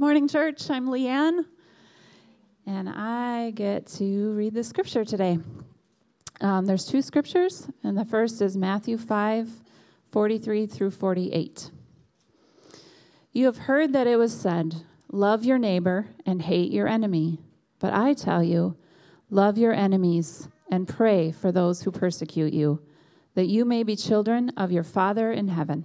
Good morning, church. I'm Leanne, and I get to read the scripture today. Um, there's two scriptures, and the first is Matthew 5 43 through 48. You have heard that it was said, Love your neighbor and hate your enemy. But I tell you, love your enemies and pray for those who persecute you, that you may be children of your Father in heaven.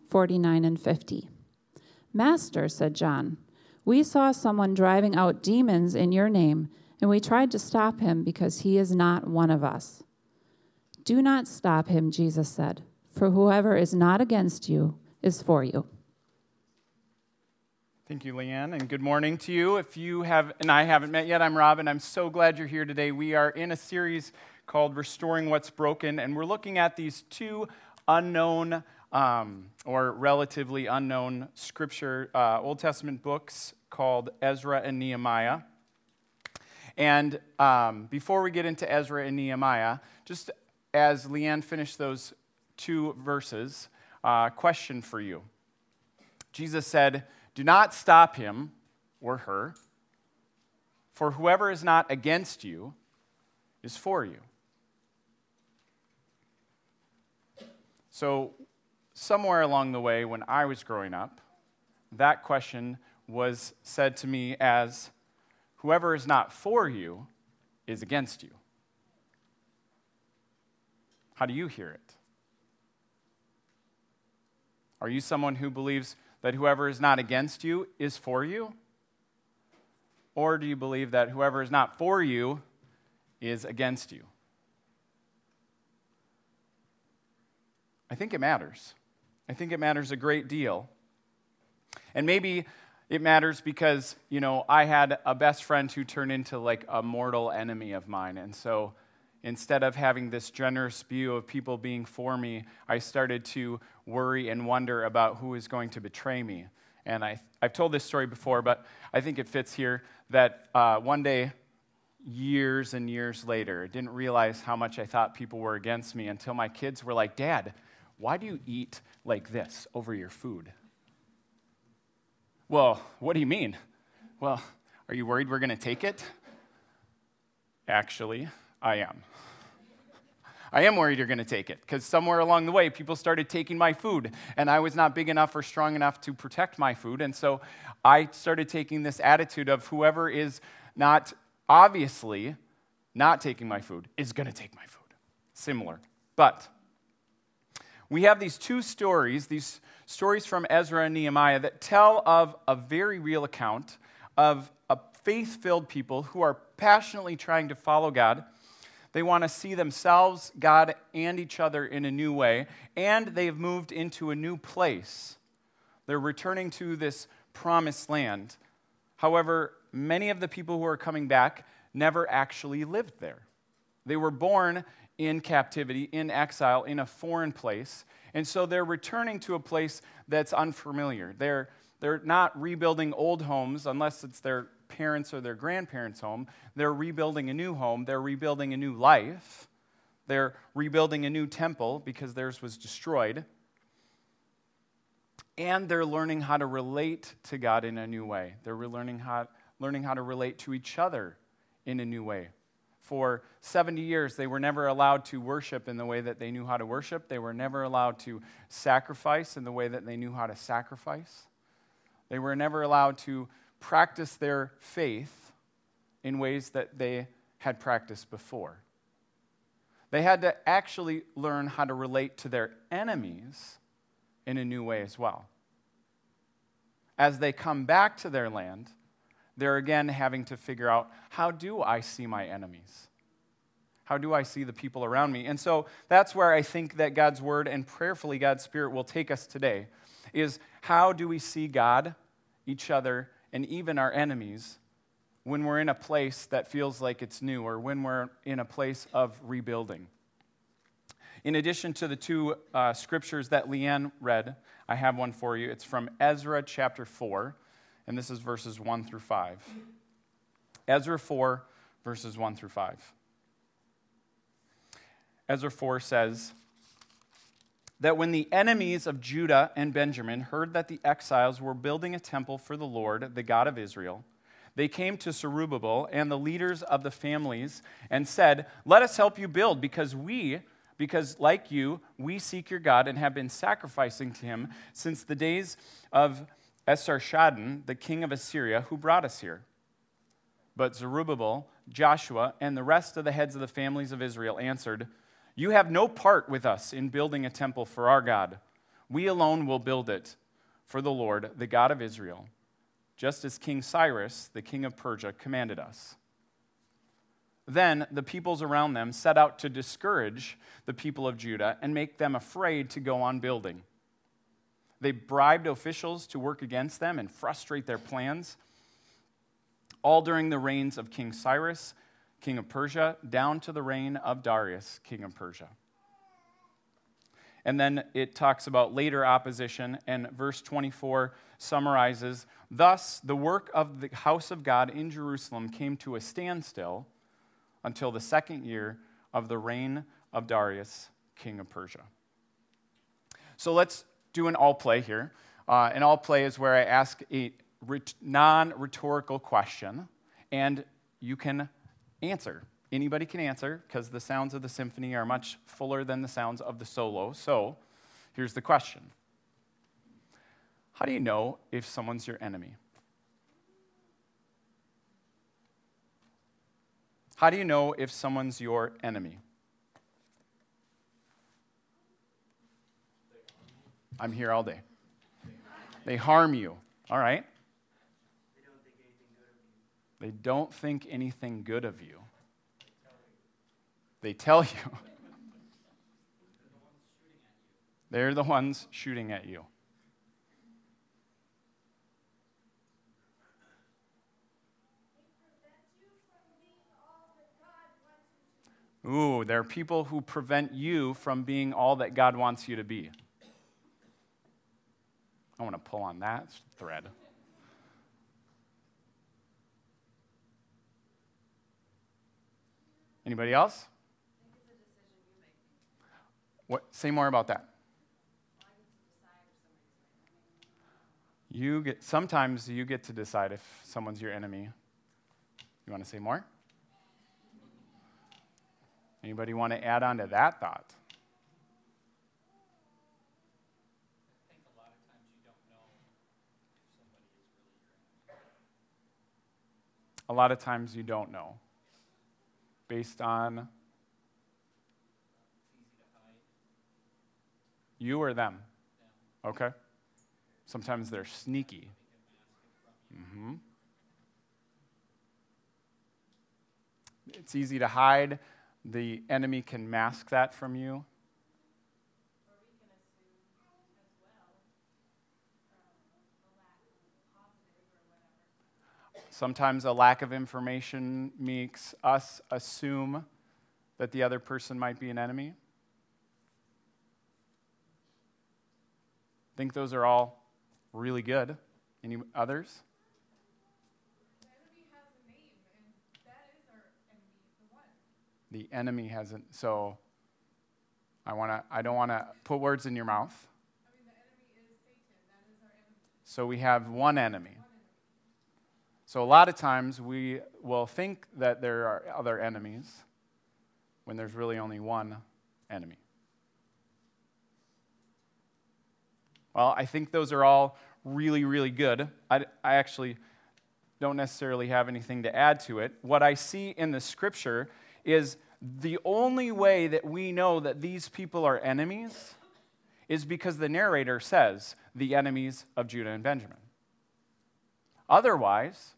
49 and 50. Master, said John, we saw someone driving out demons in your name, and we tried to stop him because he is not one of us. Do not stop him, Jesus said, for whoever is not against you is for you. Thank you, Leanne, and good morning to you. If you have, and I haven't met yet, I'm Robin. I'm so glad you're here today. We are in a series called Restoring What's Broken, and we're looking at these two unknown um, or relatively unknown scripture, uh, Old Testament books called Ezra and Nehemiah. And um, before we get into Ezra and Nehemiah, just as Leanne finished those two verses, uh, question for you. Jesus said, Do not stop him or her, for whoever is not against you is for you. So, somewhere along the way when I was growing up, that question was said to me as whoever is not for you is against you. How do you hear it? Are you someone who believes that whoever is not against you is for you? Or do you believe that whoever is not for you is against you? I think it matters. I think it matters a great deal. And maybe it matters because, you know, I had a best friend who turned into like a mortal enemy of mine. And so instead of having this generous view of people being for me, I started to worry and wonder about who is going to betray me. And I, I've told this story before, but I think it fits here that uh, one day, years and years later, I didn't realize how much I thought people were against me until my kids were like, Dad, why do you eat like this over your food? Well, what do you mean? Well, are you worried we're going to take it? Actually, I am. I am worried you're going to take it because somewhere along the way, people started taking my food, and I was not big enough or strong enough to protect my food. And so I started taking this attitude of whoever is not obviously not taking my food is going to take my food. Similar. But we have these two stories, these stories from Ezra and Nehemiah, that tell of a very real account of a faith filled people who are passionately trying to follow God. They want to see themselves, God, and each other in a new way, and they've moved into a new place. They're returning to this promised land. However, many of the people who are coming back never actually lived there. They were born in captivity, in exile, in a foreign place. And so they're returning to a place that's unfamiliar. They're, they're not rebuilding old homes unless it's their parents' or their grandparents' home. They're rebuilding a new home. They're rebuilding a new life. They're rebuilding a new temple because theirs was destroyed. And they're learning how to relate to God in a new way. They're learning how, learning how to relate to each other in a new way for 70 years, they were never allowed to worship in the way that they knew how to worship. They were never allowed to sacrifice in the way that they knew how to sacrifice. They were never allowed to practice their faith in ways that they had practiced before. They had to actually learn how to relate to their enemies in a new way as well. As they come back to their land, they're again having to figure out how do I see my enemies? How do I see the people around me? And so that's where I think that God's word and prayerfully God's spirit will take us today is how do we see God each other, and even our enemies when we're in a place that feels like it's new or when we're in a place of rebuilding. In addition to the two uh, scriptures that Leanne read, I have one for you. It's from Ezra chapter 4, and this is verses 1 through 5. Ezra 4, verses 1 through 5. Ezra 4 says, that when the enemies of Judah and Benjamin heard that the exiles were building a temple for the Lord, the God of Israel, they came to Zerubbabel and the leaders of the families and said, Let us help you build, because we, because like you, we seek your God and have been sacrificing to him since the days of Esarhaddon, the king of Assyria, who brought us here. But Zerubbabel, Joshua, and the rest of the heads of the families of Israel answered, you have no part with us in building a temple for our God. We alone will build it for the Lord, the God of Israel, just as King Cyrus, the king of Persia, commanded us. Then the peoples around them set out to discourage the people of Judah and make them afraid to go on building. They bribed officials to work against them and frustrate their plans, all during the reigns of King Cyrus king of Persia, down to the reign of Darius, king of Persia. And then it talks about later opposition, and verse 24 summarizes Thus, the work of the house of God in Jerusalem came to a standstill until the second year of the reign of Darius, king of Persia. So let's do an all play here. Uh, an all play is where I ask a non rhetorical question, and you can answer. Anybody can answer because the sounds of the symphony are much fuller than the sounds of the solo. So here's the question How do you know if someone's your enemy? How do you know if someone's your enemy? I'm here all day. They harm you. All right. They don't think anything good of you. They tell you. They're the ones shooting at you. Ooh, there are people who prevent you from being all that God wants you to be. I want to pull on that thread. Anybody else? What? Say more about that. You get sometimes you get to decide if someone's your enemy. You want to say more? Anybody want to add on to that thought? A lot of times you don't know based on you or them? Okay. Sometimes they're sneaky. Mm-hmm. It's easy to hide. The enemy can mask that from you. Sometimes a lack of information makes us assume that the other person might be an enemy. Think those are all really good. Any others? Everybody has a name and that is our enemy the one. The enemy hasn't. So I want to. I don't want to put words in your mouth. I mean, the enemy is Satan, that is our enemy. so we have one enemy. So, a lot of times we will think that there are other enemies when there's really only one enemy. Well, I think those are all really, really good. I, I actually don't necessarily have anything to add to it. What I see in the scripture is the only way that we know that these people are enemies is because the narrator says the enemies of Judah and Benjamin. Otherwise,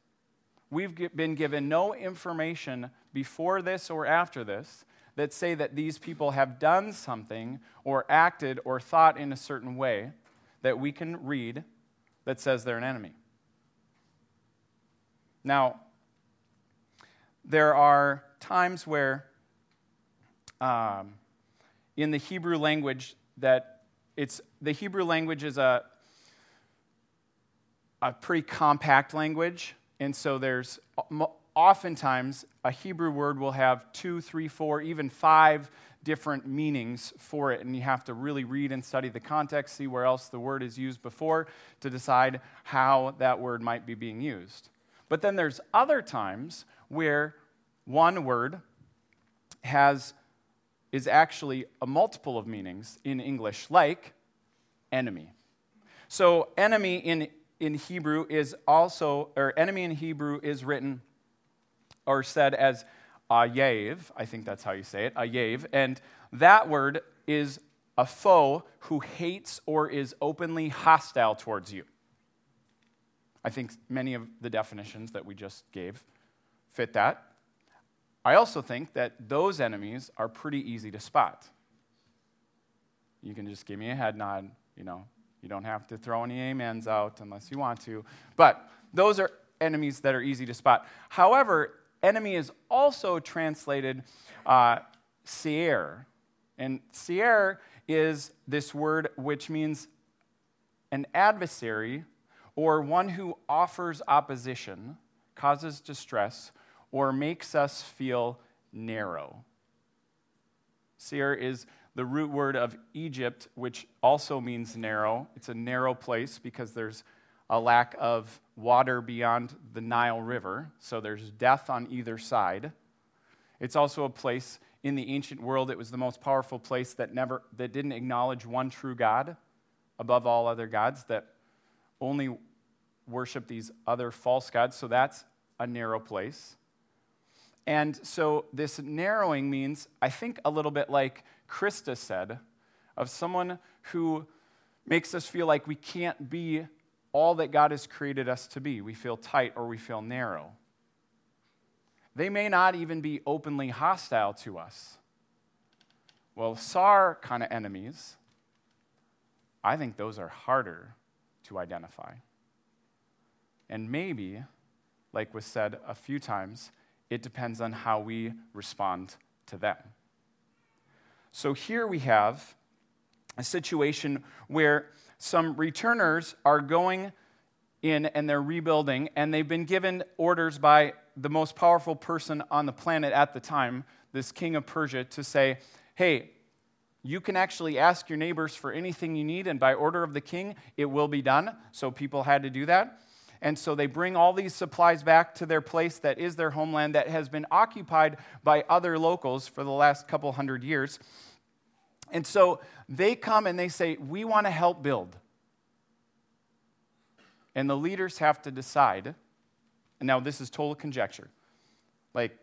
we've been given no information before this or after this that say that these people have done something or acted or thought in a certain way that we can read that says they're an enemy. Now, there are times where um, in the Hebrew language that it's the Hebrew language is a a pretty compact language, and so there's oftentimes a Hebrew word will have two, three, four, even five different meanings for it, and you have to really read and study the context, see where else the word is used before to decide how that word might be being used. But then there's other times where one word has is actually a multiple of meanings in English, like enemy. So enemy in in Hebrew is also, or enemy in Hebrew is written or said as ayev. I think that's how you say it, ayev. And that word is a foe who hates or is openly hostile towards you. I think many of the definitions that we just gave fit that. I also think that those enemies are pretty easy to spot. You can just give me a head nod, you know, you don't have to throw any amens out unless you want to. But those are enemies that are easy to spot. However, enemy is also translated uh. And seir is this word which means an adversary or one who offers opposition, causes distress, or makes us feel narrow. Seir is the root word of Egypt, which also means narrow. It's a narrow place because there's a lack of water beyond the Nile River, so there's death on either side. It's also a place in the ancient world, it was the most powerful place that, never, that didn't acknowledge one true God above all other gods, that only worship these other false gods. So that's a narrow place. And so this narrowing means, I think, a little bit like Krista said, of someone who makes us feel like we can't be all that God has created us to be. We feel tight or we feel narrow. They may not even be openly hostile to us. Well, SAR kind of enemies, I think those are harder to identify. And maybe, like was said a few times, it depends on how we respond to them. So here we have a situation where some returners are going in and they're rebuilding, and they've been given orders by the most powerful person on the planet at the time, this king of Persia, to say, hey, you can actually ask your neighbors for anything you need, and by order of the king, it will be done. So people had to do that. And so they bring all these supplies back to their place that is their homeland that has been occupied by other locals for the last couple hundred years. And so they come and they say, We want to help build. And the leaders have to decide. And now this is total conjecture. Like,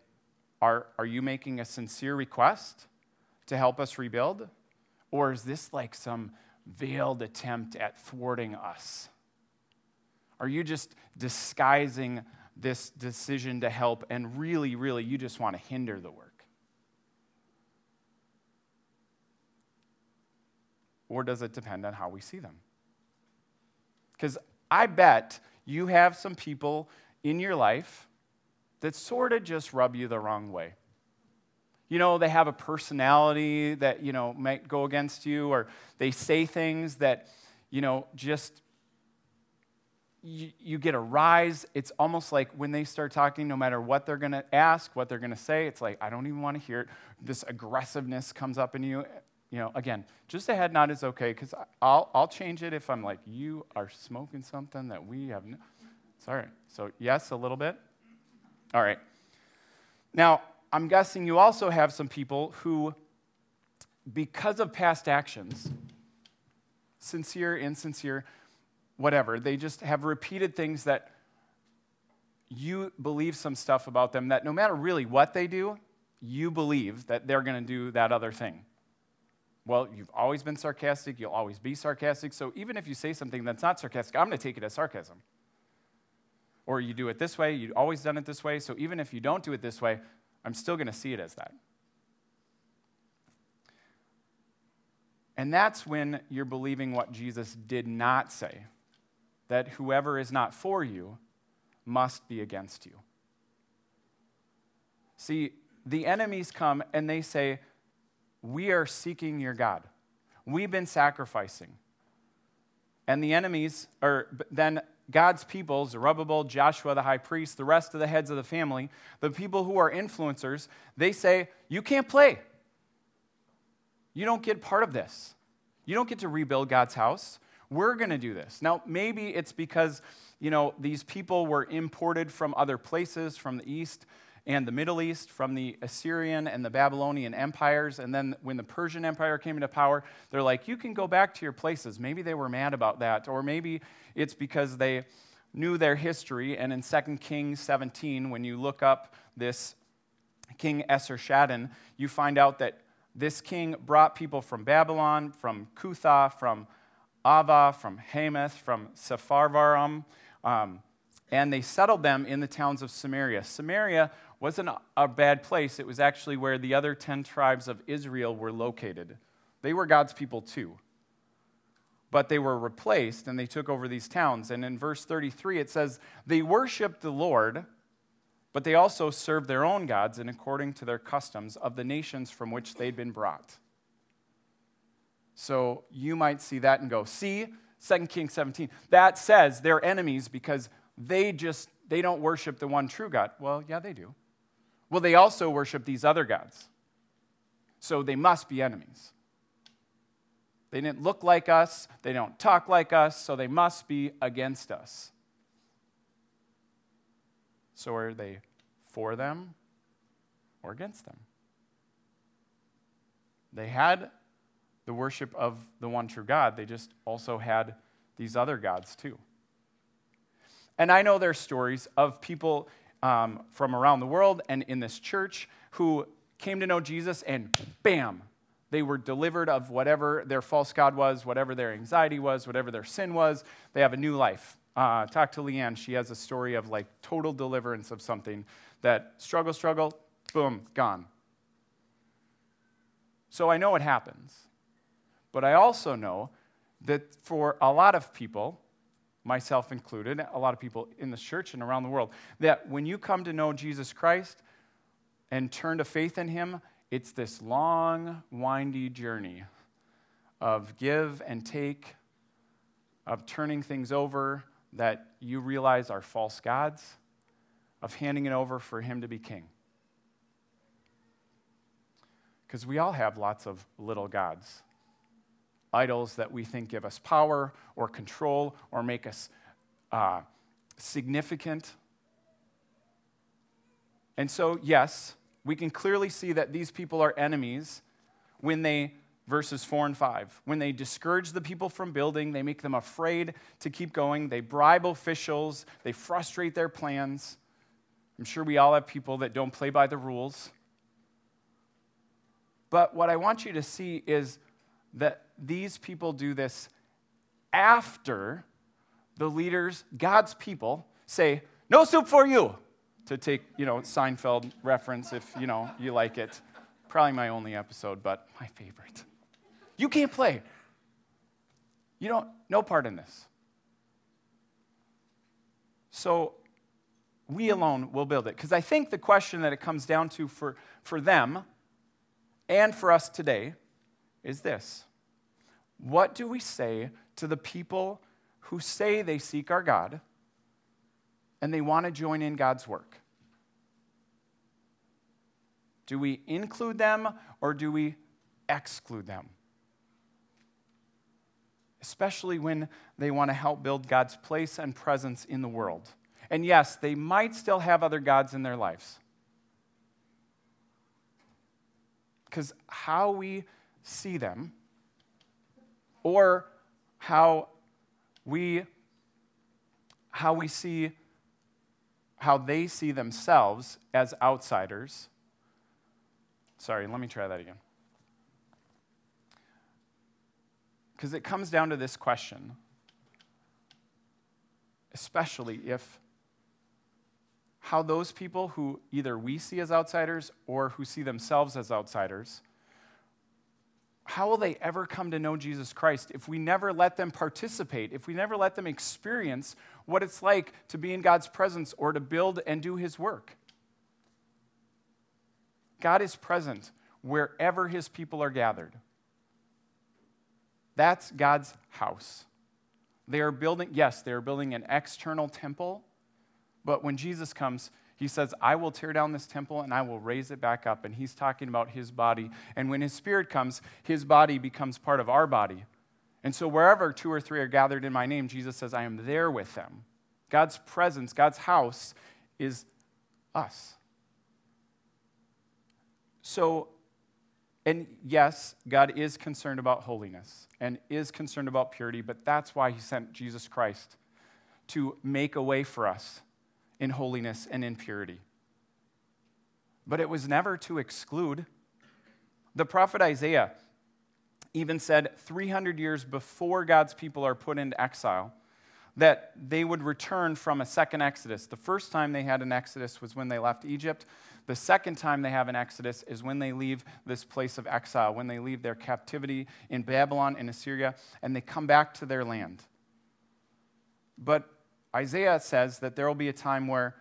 are, are you making a sincere request to help us rebuild? Or is this like some veiled attempt at thwarting us? Are you just disguising this decision to help and really, really, you just want to hinder the work? or does it depend on how we see them? Because I bet you have some people in your life that sort of just rub you the wrong way. You know, they have a personality that, you know, might go against you, or they say things that, you know, just you, get a rise. It's almost like when they start talking, no matter what they're going to ask, what they're going to say, it's like, I don't even want to hear it. This aggressiveness comes up in you you know, again, just a head nod is okay because I'll, I'll change it if I'm like, you are smoking something that we have. No. Sorry. So, yes, a little bit. All right. Now, I'm guessing you also have some people who, because of past actions, sincere, insincere, whatever, they just have repeated things that you believe some stuff about them that no matter really what they do, you believe that they're going to do that other thing. Well, you've always been sarcastic, you'll always be sarcastic, so even if you say something that's not sarcastic, I'm going to take it as sarcasm. Or you do it this way, you've always done it this way, so even if you don't do it this way, I'm still going to see it as that. And that's when you're believing what Jesus did not say that whoever is not for you must be against you. See, the enemies come and they say, We are seeking your God. We've been sacrificing. And the enemies, or then God's people, Zerubbabel, Joshua the high priest, the rest of the heads of the family, the people who are influencers, they say, You can't play. You don't get part of this. You don't get to rebuild God's house. We're going to do this. Now, maybe it's because, you know, these people were imported from other places, from the east and the Middle East, from the Assyrian and the Babylonian empires. And then when the Persian Empire came into power, they're like, you can go back to your places. Maybe they were mad about that. Or maybe it's because they knew their history. And in 2 Kings 17, when you look up this King Esarhaddon, you find out that this king brought people from Babylon, from Cutha, from Ava, from Hamath, from Sepharvaim, um, and they settled them in the towns of Samaria. Samaria wasn't a bad place, it was actually where the other 10 tribes of Israel were located. They were God's people too. But they were replaced and they took over these towns. And in verse 33, it says, They worshiped the Lord but they also served their own gods and according to their customs of the nations from which they'd been brought. So you might see that and go, see, 2 Kings 17. That says they're enemies because they just they don't worship the one true God. Well, yeah, they do. Well, they also worship these other gods. So they must be enemies. They didn't look like us, they don't talk like us, so they must be against us. So are they for them or against them? They had the worship of the one true God, they just also had these other gods too. And I know there's stories of people um, from around the world and in this church who came to know Jesus and bam, they were delivered of whatever their false God was, whatever their anxiety was, whatever their sin was. They have a new life. Uh, talk to Leanne. She has a story of like total deliverance of something that struggle, struggle, boom, gone. So I know it happens. But I also know that for a lot of people, myself included, a lot of people in the church and around the world, that when you come to know Jesus Christ and turn to faith in Him, it's this long, windy journey of give and take, of turning things over, that you realize are false gods, of handing it over for him to be king. Because we all have lots of little gods, idols that we think give us power or control or make us uh, significant. And so, yes, we can clearly see that these people are enemies when they verses 4 and 5. When they discourage the people from building, they make them afraid to keep going, they bribe officials, they frustrate their plans. I'm sure we all have people that don't play by the rules. But what I want you to see is that these people do this after the leaders, God's people, say, No soup for you, to take, you know, Seinfeld reference if, you know, you like it. Probably my only episode, but my favorite. You can't play. You don't, no part in this. So we alone will build it. Because I think the question that it comes down to for, for them and for us today is this What do we say to the people who say they seek our God and they want to join in God's work? Do we include them or do we exclude them? especially when they want to help build God's place and presence in the world. And yes, they might still have other gods in their lives. Because how we see them, or how we how we see how they see themselves as outsiders. Sorry, let me try that again. Because it comes down to this question, especially if how those people who either we see as outsiders or who see themselves as outsiders, how will they ever come to know Jesus Christ if we never let them participate, if we never let them experience what it's like to be in God's presence or to build and do His work? God is present wherever His people are gathered. That's God's house. They are building, yes, they are building an external temple, but when Jesus comes, he says, I will tear down this temple and I will raise it back up. And he's talking about his body. And when his spirit comes, his body becomes part of our body. And so wherever two or three are gathered in my name, Jesus says, I am there with them. God's presence, God's house is us. So, and yes, God is concerned about holiness and is concerned about purity, but that's why he sent Jesus Christ to make a way for us in holiness and in purity. But it was never to exclude. The prophet Isaiah even said 300 years before God's people are put into exile that they would return from a second exodus. The first time they had an exodus was when they left Egypt. The second time they have an exodus is when they leave this place of exile, when they leave their captivity in Babylon and Assyria, and they come back to their land. But Isaiah says that there will be a time where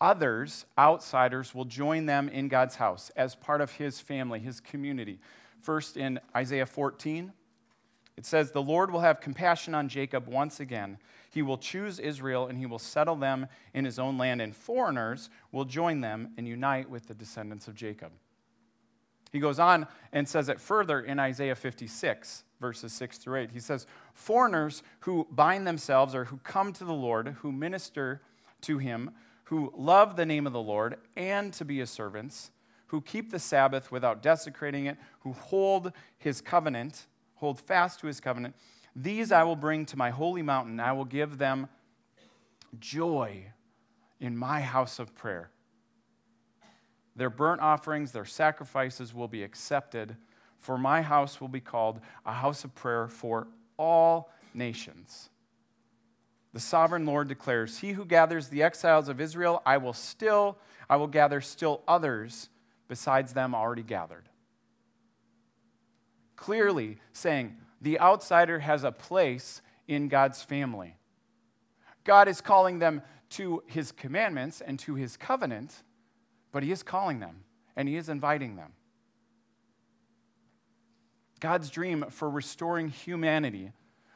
others, outsiders, will join them in God's house as part of his family, his community. First, in Isaiah 14, it says, The Lord will have compassion on Jacob once again. He will choose Israel and he will settle them in his own land, and foreigners will join them and unite with the descendants of Jacob. He goes on and says it further in Isaiah 56 verses 6 through 8. He says, Foreigners who bind themselves or who come to the Lord, who minister to him, who love the name of the Lord and to be his servants, who keep the Sabbath without desecrating it, who hold his covenant, hold fast to his covenant, these I will bring to my holy mountain. I will give them joy in my house of prayer. Their burnt offerings, their sacrifices will be accepted for my house will be called a house of prayer for all nations. The sovereign Lord declares, He who gathers the exiles of Israel, I will still, I will gather still others besides them already gathered. Clearly saying, the outsider has a place in God's family. God is calling them to his commandments and to his covenant, but he is calling them and he is inviting them. God's dream for restoring humanity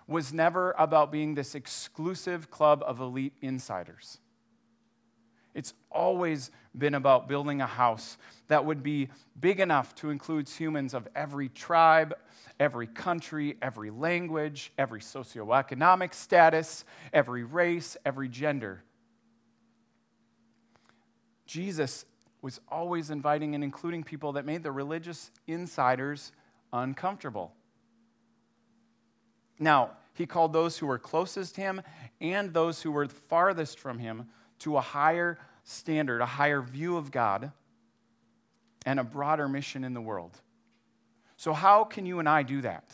was never about being this exclusive club of elite insiders. It's always been about building a house that would be big enough to include humans of every tribe, every country, every language, every socioeconomic status, every race, every gender. Jesus was always inviting and including people that made the religious insiders uncomfortable. Now, he called those who were closest to him and those who were farthest from him to a higher standard, a higher view of God, and a broader mission in the world. So, how can you and I do that?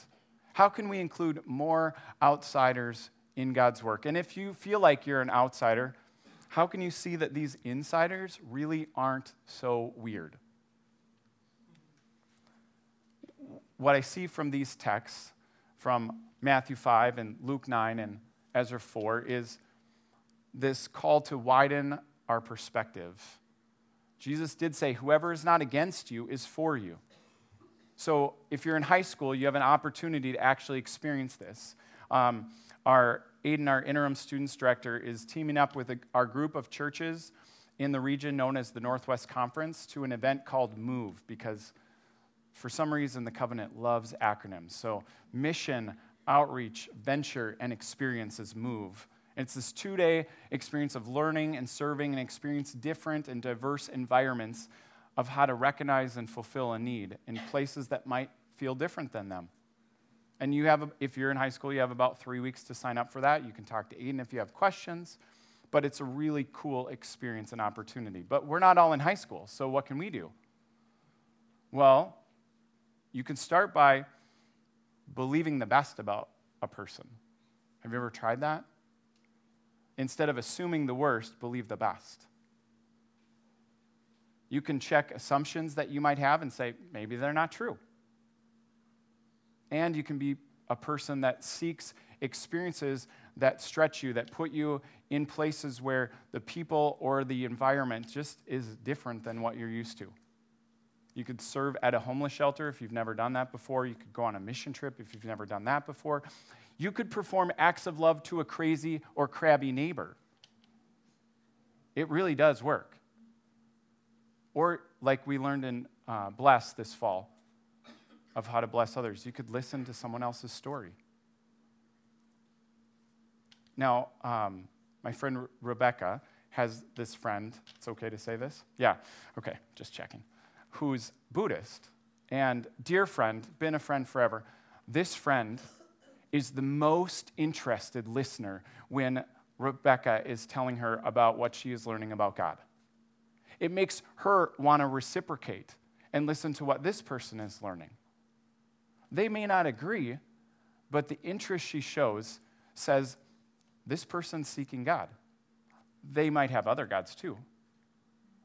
How can we include more outsiders in God's work? And if you feel like you're an outsider, how can you see that these insiders really aren't so weird? What I see from these texts, from Matthew 5 and Luke 9 and Ezra 4, is this call to widen our perspective. Jesus did say, Whoever is not against you is for you. So if you're in high school, you have an opportunity to actually experience this. Um, our Aiden, our interim students director, is teaming up with a, our group of churches in the region known as the Northwest Conference to an event called MOVE because for some reason, the covenant loves acronyms. So, mission, outreach, venture, and experiences move. It's this two day experience of learning and serving and experience different and diverse environments of how to recognize and fulfill a need in places that might feel different than them. And you have, if you're in high school, you have about three weeks to sign up for that. You can talk to Aiden if you have questions, but it's a really cool experience and opportunity. But we're not all in high school, so what can we do? Well, you can start by believing the best about a person. Have you ever tried that? Instead of assuming the worst, believe the best. You can check assumptions that you might have and say, maybe they're not true. and you can be a person that seeks experiences that stretch you, that put you in places where the people or the environment just is different than what you're used to. You could serve at a homeless shelter if you've never done that before. You could go on a mission trip if you've never done that before. You could perform acts of love to a crazy or crabby neighbor. It really does work. Or, like we learned in uh, Bless this fall, of how to bless others, you could listen to someone else's story. Now, um, my friend Rebecca has this friend. It's okay to say this? Yeah, okay, just checking. Who's Buddhist and dear friend, been a friend forever. This friend is the most interested listener when Rebecca is telling her about what she is learning about God. It makes her want to reciprocate and listen to what this person is learning. They may not agree, but the interest she shows says, this person's seeking God. They might have other gods too,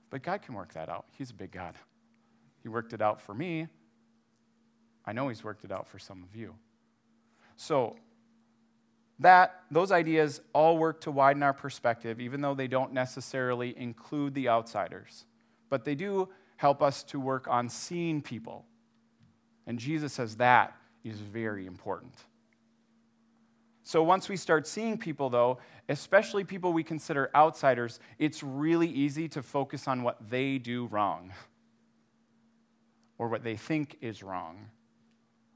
but God can work that out. He's a big God. He worked it out for me. I know He's worked it out for some of you. So, that those ideas all work to widen our perspective even though they don't necessarily include the outsiders but they do help us to work on seeing people and jesus says that is very important so once we start seeing people though especially people we consider outsiders it's really easy to focus on what they do wrong or what they think is wrong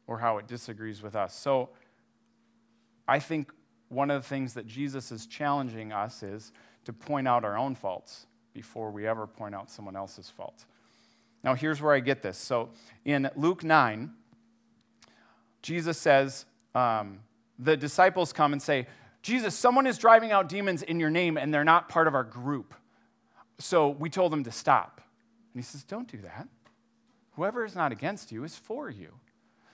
or how it disagrees with us so I think one of the things that Jesus is challenging us is to point out our own faults before we ever point out someone else's faults. Now, here's where I get this. So, in Luke 9, Jesus says, um, the disciples come and say, Jesus, someone is driving out demons in your name and they're not part of our group. So we told them to stop. And he says, Don't do that. Whoever is not against you is for you.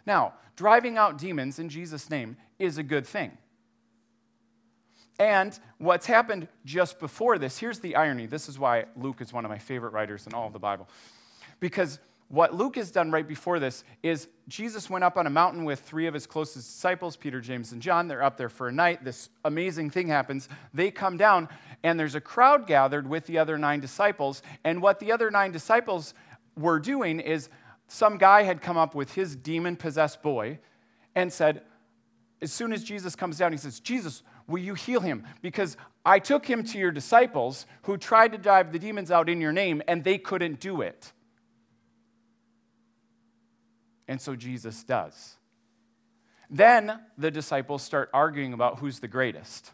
Now, driving out demons in Jesus' name is a good thing. And what's happened just before this, here's the irony. This is why Luke is one of my favorite writers in all of the Bible. Because what Luke has done right before this is Jesus went up on a mountain with three of his closest disciples, Peter, James, and John. They're up there for a night. This amazing thing happens. They come down, and there's a crowd gathered with the other nine disciples. And what the other nine disciples were doing is some guy had come up with his demon possessed boy and said, as soon as Jesus comes down, he says, Jesus, will you heal him? Because I took him to your disciples who tried to drive the demons out in your name and they couldn't do it. And so Jesus does. Then the disciples start arguing about who's the greatest.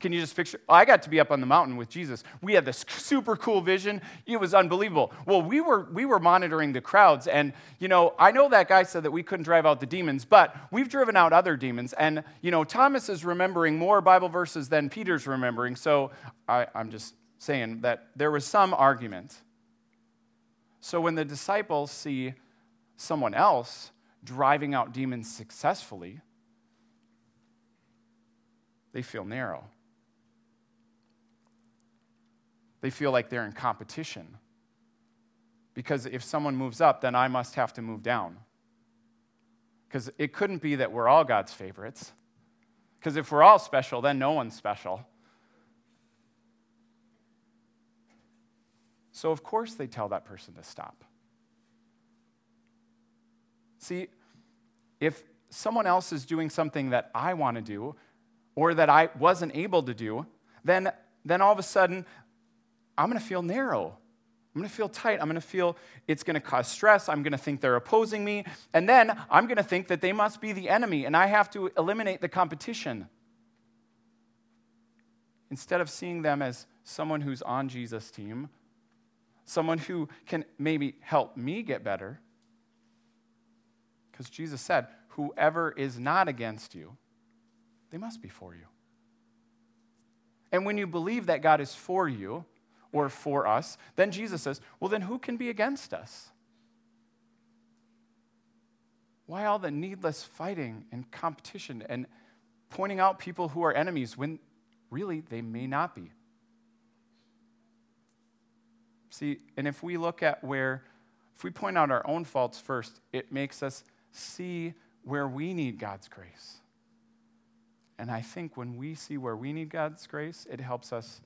Can you just picture? I got to be up on the mountain with Jesus. We had this super cool vision. It was unbelievable. Well, we were, we were monitoring the crowds, and, you know, I know that guy said that we couldn't drive out the demons, but we've driven out other demons. And, you know, Thomas is remembering more Bible verses than Peter's remembering, so I, I'm just saying that there was some argument. So when the disciples see someone else driving out demons successfully, they feel narrow. They feel like they're in competition. Because if someone moves up, then I must have to move down. Because it couldn't be that we're all God's favorites. Because if we're all special, then no one's special. So, of course, they tell that person to stop. See, if someone else is doing something that I want to do or that I wasn't able to do, then, then all of a sudden I'm going to feel narrow. I'm going to feel tight. I'm going to feel it's going to cause stress. I'm going to think they're opposing me. And then I'm going to think that they must be the enemy and I have to eliminate the competition. Instead of seeing them as someone who's on Jesus' team, someone who can maybe help me get better. Because Jesus said, Whoever is not against you, they must be for you. And when you believe that God is for you, or for us, then Jesus says, well, then who can be against us? Why all the needless fighting and competition and pointing out people who are enemies when really they may not be? See, and if we look at where, if we point out our own faults first, it makes us see where we need God's grace. And I think when we see where we need God's grace, it helps us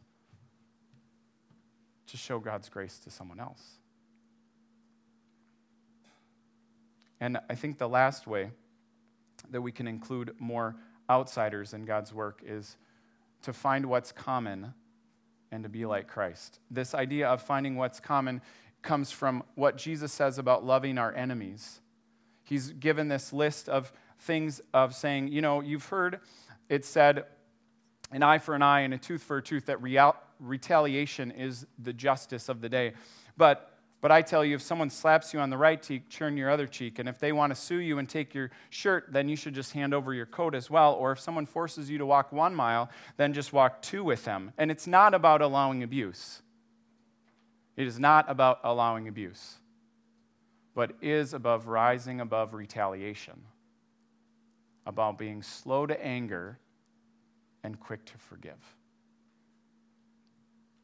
to show God's grace to someone else. And I think the last way that we can include more outsiders in God's work is to find what's common and to be like Christ. This idea of finding what's common comes from what Jesus says about loving our enemies. He's given this list of things of saying, you know, you've heard it said, an eye for an eye and a tooth for a tooth, that real, retaliation is the justice of the day. But but I tell you, if someone slaps you on the right cheek, turn your other cheek. And if they want to sue you and take your shirt, then you should just hand over your coat as well. Or if someone forces you to walk one mile, then just walk two with them. And it's not about allowing abuse. It is not about allowing abuse, but is above rising above retaliation, about being slow to anger and quick to forgive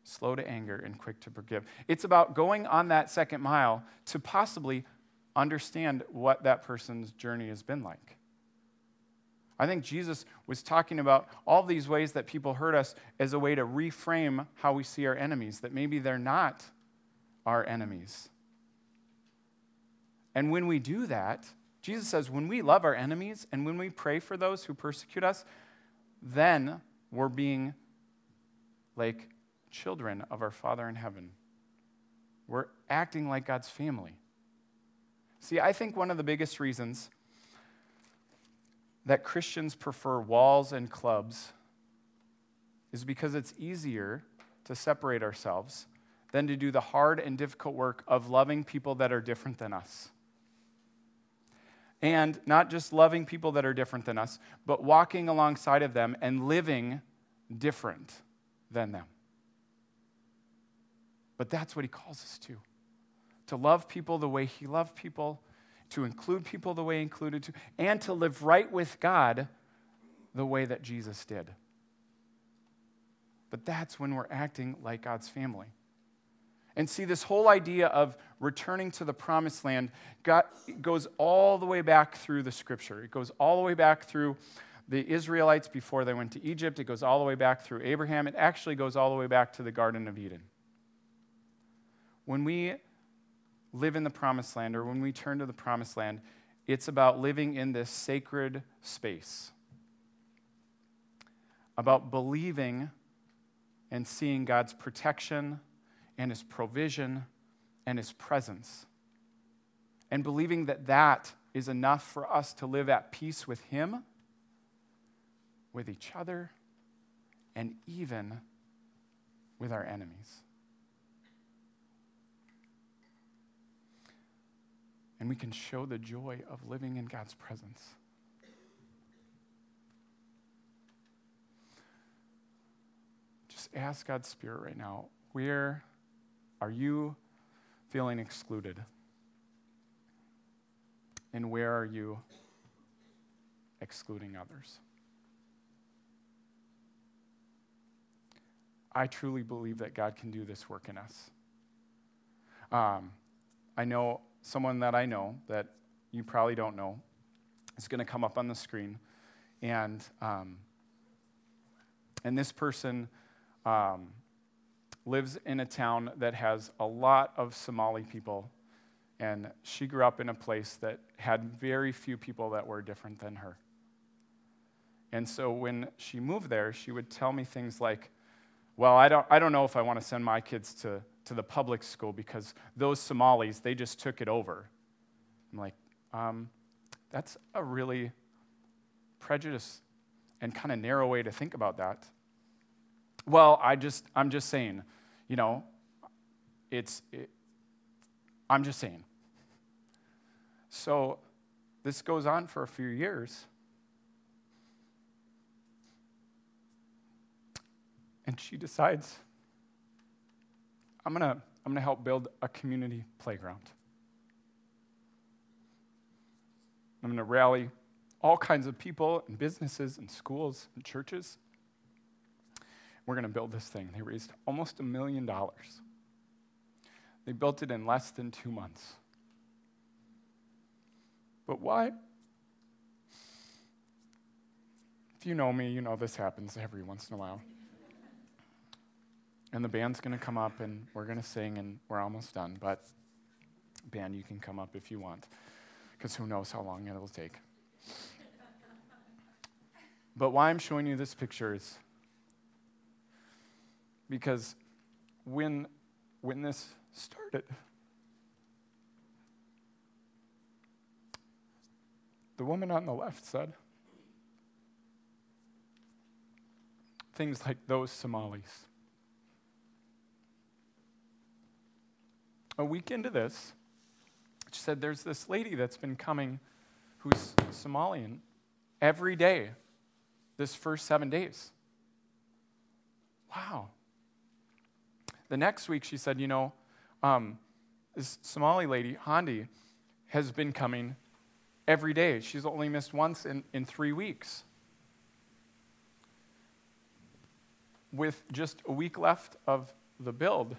slow to anger, and quick to forgive. It's about going on that second mile to possibly understand what that person's journey has been like. I think Jesus was talking about all these ways that people hurt us as a way to reframe how we see our enemies, that maybe they're not our enemies. And when we do that, Jesus says, when we love our enemies and when we pray for those who persecute us, then we're being like children of our Father in heaven. We're acting like God's family. See, I think one of the biggest reasons that Christians prefer walls and clubs is because it's easier to separate ourselves than to do the hard and difficult work of loving people that are different than us. And not just loving people that are different than us, but walking alongside of them and living different than them. But that's what he calls us to to love people the way he loved people, to include people the way he included to, and to live right with God the way that Jesus did. But that's when we're acting like God's family. And see, this whole idea of returning to the promised land got, goes all the way back through the scripture. It goes all the way back through the Israelites before they went to Egypt. It goes all the way back through Abraham. It actually goes all the way back to the Garden of Eden when we live in the promised land or when we turn to the promised land, it's about living in this sacred space, about believing and seeing God's protection and His provision and His presence, and believing that that is enough for us to live at peace with Him, with each other, and even with our enemies. And we can show the joy of living in God's presence. Just ask God's Spirit right now where are you feeling excluded? And where are you excluding others? I truly believe that God can do this work in us. Um, I know someone that I know that you probably don't know is going to come up on the screen. And, um, and this person um, lives in a town that has a lot of Somali people. And she grew up in a place that had very few people that were different than her. And so when she moved there, she would tell me things like, Well, I don't, I don't know if I want to send my kids to to the public school because those Somalis, they just took it over. I'm like, um, that's a really prejudice and kind of narrow way to think about that. Well, I just, I'm just saying, you know, it's, it, I'm just saying. So this goes on for a few years. And she decides I'm going to I'm going to help build a community playground. I'm going to rally all kinds of people and businesses and schools and churches. We're going to build this thing. They raised almost a million dollars. They built it in less than two months. But why? If you know me, you know this happens every once in a while. And the band's going to come up and we're going to sing and we're almost done. But, band, you can come up if you want, because who knows how long it'll take. but why I'm showing you this picture is because when, when this started, the woman on the left said, things like those Somalis. A week into this, she said, There's this lady that's been coming who's Somalian every day this first seven days. Wow. The next week, she said, You know, um, this Somali lady, Handi, has been coming every day. She's only missed once in, in three weeks. with just a week left of the build,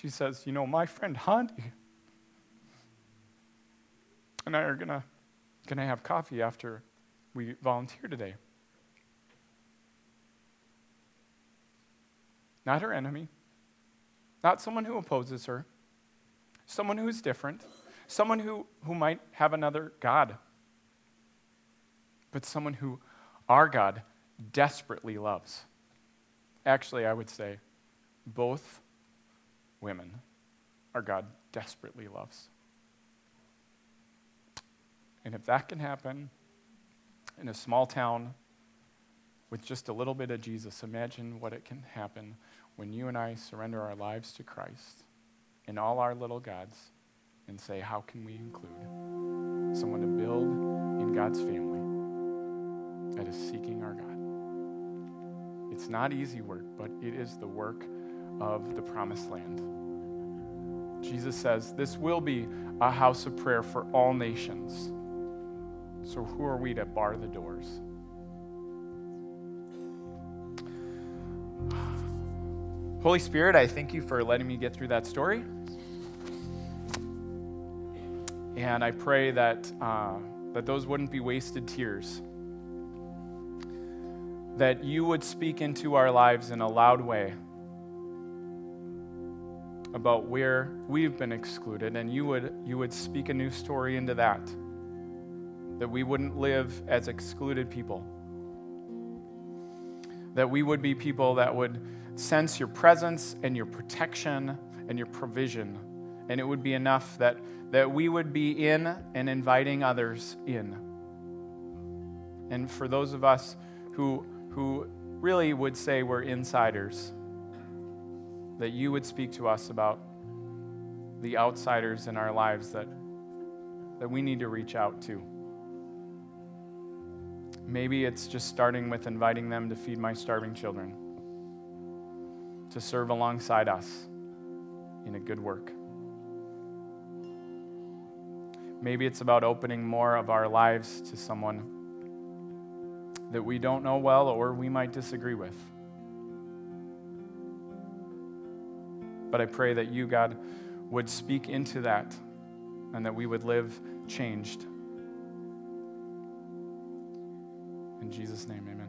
she says, You know, my friend Handi and I are going to gonna have coffee after we volunteer today. Not her enemy, not someone who opposes her, someone who is different, someone who, who might have another God, but someone who our God desperately loves. Actually, I would say both women our God desperately loves. And if that can happen in a small town with just a little bit of Jesus, imagine what it can happen when you and I surrender our lives to Christ and all our little gods and say, How can we include someone to build in God's family that is seeking our God? It's not easy work, but it is the work of the promised land. Jesus says, This will be a house of prayer for all nations. So, who are we to bar the doors? Holy Spirit, I thank you for letting me get through that story. And I pray that, uh, that those wouldn't be wasted tears that you would speak into our lives in a loud way about where we've been excluded, and you would, you would speak a new story into that. That we wouldn't live as excluded people. That we would be people that would sense your presence and your protection and your provision. And it would be enough that, that we would be in and inviting others in. And for those of us who who really would say we're insiders, that you would speak to us about the outsiders in our lives that, that we need to reach out to. Maybe it's just starting with inviting them to feed my starving children, to serve alongside us in a good work. Maybe it's about opening more of our lives to someone that we don't know well or we might disagree with. But I pray that you, God, would speak into that and that we would live changed. In Jesus' name, amen.